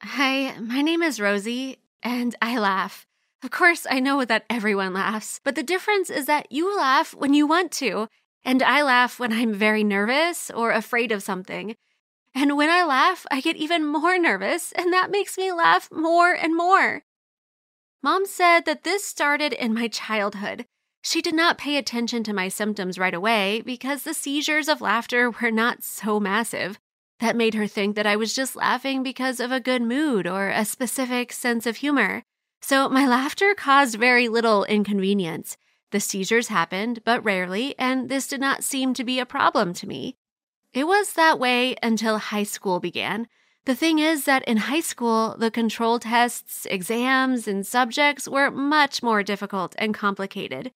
Hi, my name is Rosie, and I laugh. Of course, I know that everyone laughs, but the difference is that you laugh when you want to, and I laugh when I'm very nervous or afraid of something. And when I laugh, I get even more nervous, and that makes me laugh more and more. Mom said that this started in my childhood. She did not pay attention to my symptoms right away because the seizures of laughter were not so massive. That made her think that I was just laughing because of a good mood or a specific sense of humor. So my laughter caused very little inconvenience. The seizures happened, but rarely, and this did not seem to be a problem to me. It was that way until high school began. The thing is that in high school, the control tests, exams, and subjects were much more difficult and complicated.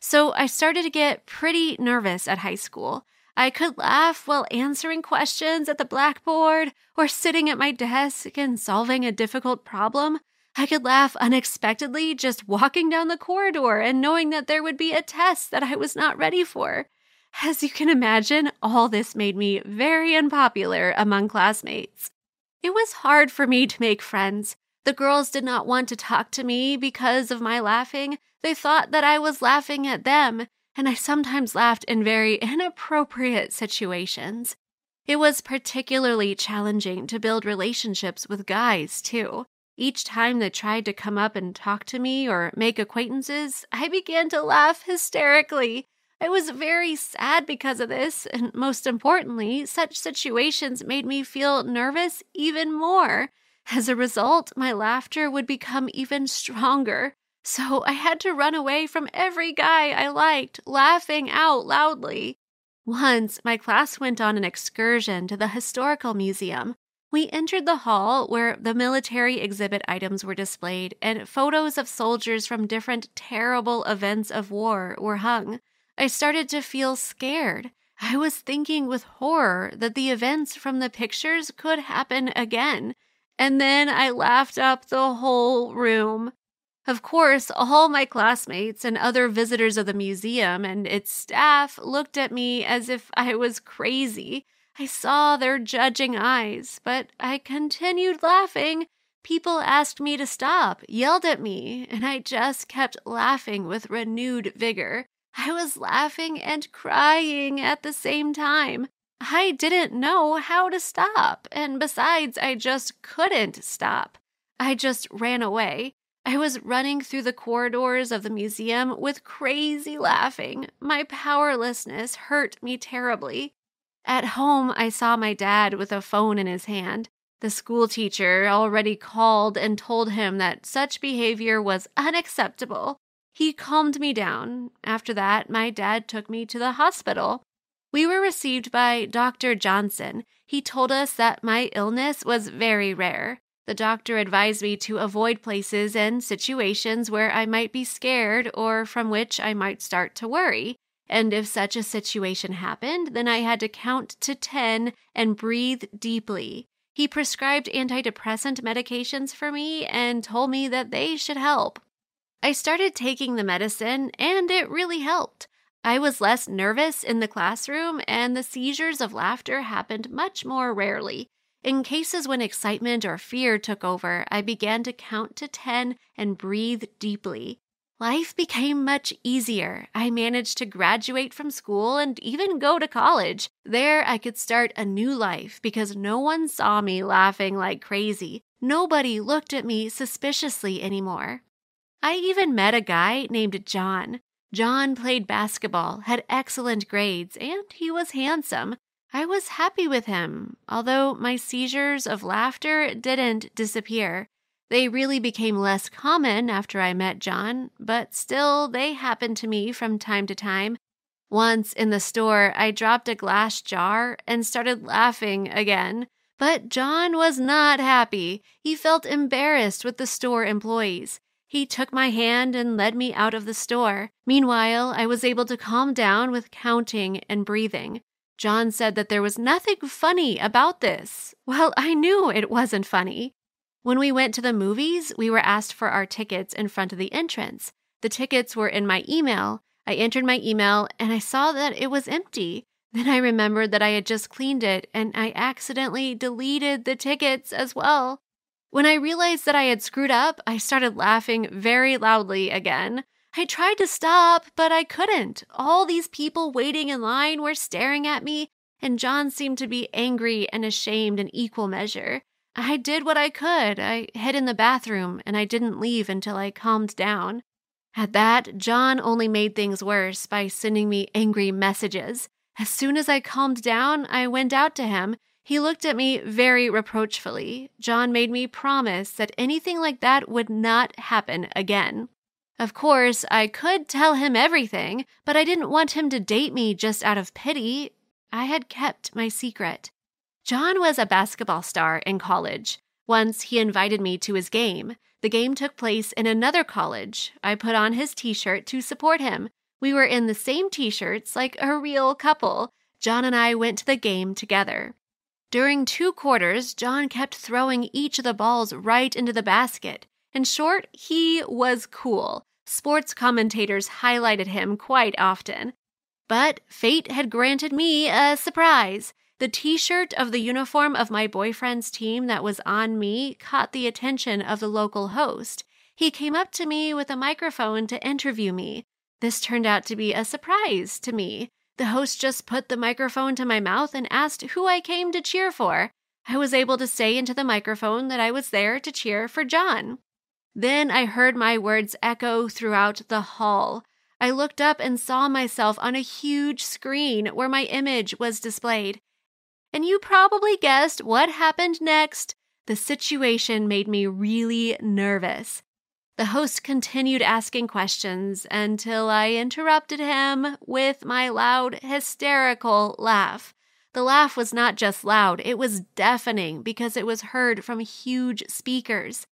So I started to get pretty nervous at high school. I could laugh while answering questions at the blackboard or sitting at my desk and solving a difficult problem. I could laugh unexpectedly just walking down the corridor and knowing that there would be a test that I was not ready for. As you can imagine, all this made me very unpopular among classmates. It was hard for me to make friends. The girls did not want to talk to me because of my laughing. They thought that I was laughing at them, and I sometimes laughed in very inappropriate situations. It was particularly challenging to build relationships with guys, too. Each time they tried to come up and talk to me or make acquaintances, I began to laugh hysterically. I was very sad because of this, and most importantly, such situations made me feel nervous even more. As a result, my laughter would become even stronger. So I had to run away from every guy I liked, laughing out loudly. Once, my class went on an excursion to the Historical Museum. We entered the hall where the military exhibit items were displayed and photos of soldiers from different terrible events of war were hung. I started to feel scared. I was thinking with horror that the events from the pictures could happen again. And then I laughed up the whole room. Of course, all my classmates and other visitors of the museum and its staff looked at me as if I was crazy. I saw their judging eyes, but I continued laughing. People asked me to stop, yelled at me, and I just kept laughing with renewed vigor. I was laughing and crying at the same time. I didn't know how to stop, and besides, I just couldn't stop. I just ran away. I was running through the corridors of the museum with crazy laughing. My powerlessness hurt me terribly. At home, I saw my dad with a phone in his hand. The school teacher already called and told him that such behavior was unacceptable. He calmed me down. After that, my dad took me to the hospital. We were received by Dr. Johnson. He told us that my illness was very rare. The doctor advised me to avoid places and situations where I might be scared or from which I might start to worry. And if such a situation happened, then I had to count to 10 and breathe deeply. He prescribed antidepressant medications for me and told me that they should help. I started taking the medicine, and it really helped. I was less nervous in the classroom, and the seizures of laughter happened much more rarely. In cases when excitement or fear took over, I began to count to 10 and breathe deeply. Life became much easier. I managed to graduate from school and even go to college. There, I could start a new life because no one saw me laughing like crazy. Nobody looked at me suspiciously anymore. I even met a guy named John. John played basketball, had excellent grades, and he was handsome. I was happy with him, although my seizures of laughter didn't disappear. They really became less common after I met John, but still they happened to me from time to time. Once in the store, I dropped a glass jar and started laughing again. But John was not happy. He felt embarrassed with the store employees. He took my hand and led me out of the store. Meanwhile, I was able to calm down with counting and breathing. John said that there was nothing funny about this. Well, I knew it wasn't funny. When we went to the movies, we were asked for our tickets in front of the entrance. The tickets were in my email. I entered my email and I saw that it was empty. Then I remembered that I had just cleaned it and I accidentally deleted the tickets as well. When I realized that I had screwed up, I started laughing very loudly again. I tried to stop, but I couldn't. All these people waiting in line were staring at me, and John seemed to be angry and ashamed in equal measure. I did what I could. I hid in the bathroom, and I didn't leave until I calmed down. At that, John only made things worse by sending me angry messages. As soon as I calmed down, I went out to him. He looked at me very reproachfully. John made me promise that anything like that would not happen again. Of course, I could tell him everything, but I didn't want him to date me just out of pity. I had kept my secret. John was a basketball star in college. Once he invited me to his game. The game took place in another college. I put on his t shirt to support him. We were in the same t shirts like a real couple. John and I went to the game together. During two quarters, John kept throwing each of the balls right into the basket. In short, he was cool. Sports commentators highlighted him quite often. But fate had granted me a surprise. The t shirt of the uniform of my boyfriend's team that was on me caught the attention of the local host. He came up to me with a microphone to interview me. This turned out to be a surprise to me. The host just put the microphone to my mouth and asked who I came to cheer for. I was able to say into the microphone that I was there to cheer for John. Then I heard my words echo throughout the hall. I looked up and saw myself on a huge screen where my image was displayed. And you probably guessed what happened next. The situation made me really nervous. The host continued asking questions until I interrupted him with my loud, hysterical laugh. The laugh was not just loud, it was deafening because it was heard from huge speakers.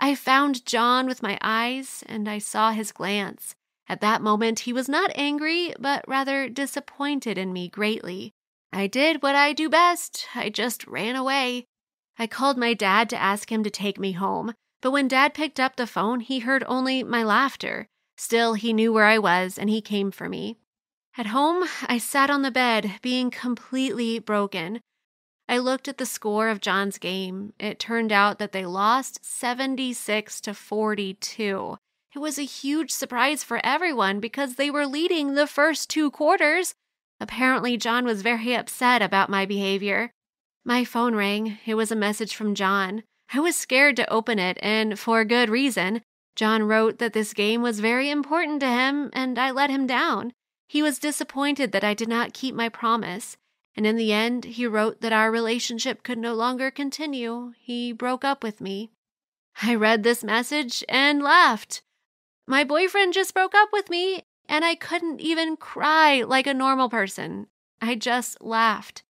I found John with my eyes, and I saw his glance. At that moment, he was not angry, but rather disappointed in me greatly. I did what I do best I just ran away. I called my dad to ask him to take me home, but when dad picked up the phone, he heard only my laughter. Still, he knew where I was, and he came for me. At home, I sat on the bed, being completely broken. I looked at the score of John's game. It turned out that they lost 76 to 42. It was a huge surprise for everyone because they were leading the first two quarters. Apparently, John was very upset about my behavior. My phone rang. It was a message from John. I was scared to open it, and for good reason. John wrote that this game was very important to him, and I let him down. He was disappointed that I did not keep my promise and in the end, he wrote that our relationship could no longer continue. He broke up with me. I read this message and laughed. My boyfriend just broke up with me, and I couldn't even cry like a normal person. I just laughed.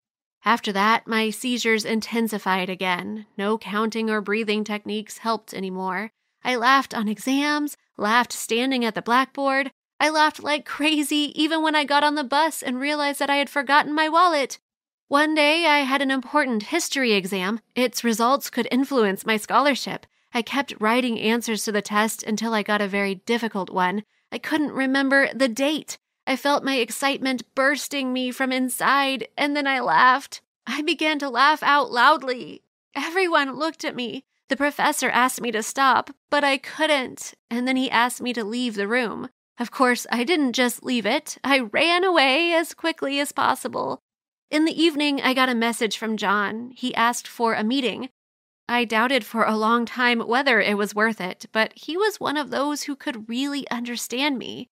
After that, my seizures intensified again. No counting or breathing techniques helped anymore. I laughed on exams, laughed standing at the blackboard, I laughed like crazy even when I got on the bus and realized that I had forgotten my wallet. One day I had an important history exam. Its results could influence my scholarship. I kept writing answers to the test until I got a very difficult one. I couldn't remember the date. I felt my excitement bursting me from inside, and then I laughed. I began to laugh out loudly. Everyone looked at me. The professor asked me to stop, but I couldn't, and then he asked me to leave the room. Of course, I didn't just leave it, I ran away as quickly as possible. In the evening, I got a message from John. He asked for a meeting. I doubted for a long time whether it was worth it, but he was one of those who could really understand me.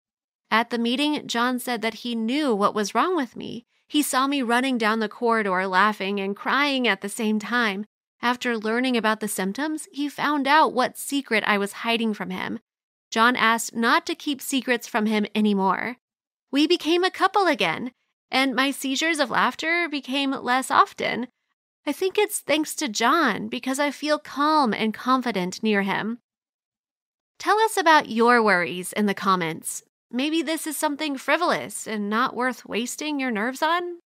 At the meeting, John said that he knew what was wrong with me. He saw me running down the corridor laughing and crying at the same time. After learning about the symptoms, he found out what secret I was hiding from him. John asked not to keep secrets from him anymore. We became a couple again, and my seizures of laughter became less often. I think it's thanks to John because I feel calm and confident near him. Tell us about your worries in the comments. Maybe this is something frivolous and not worth wasting your nerves on?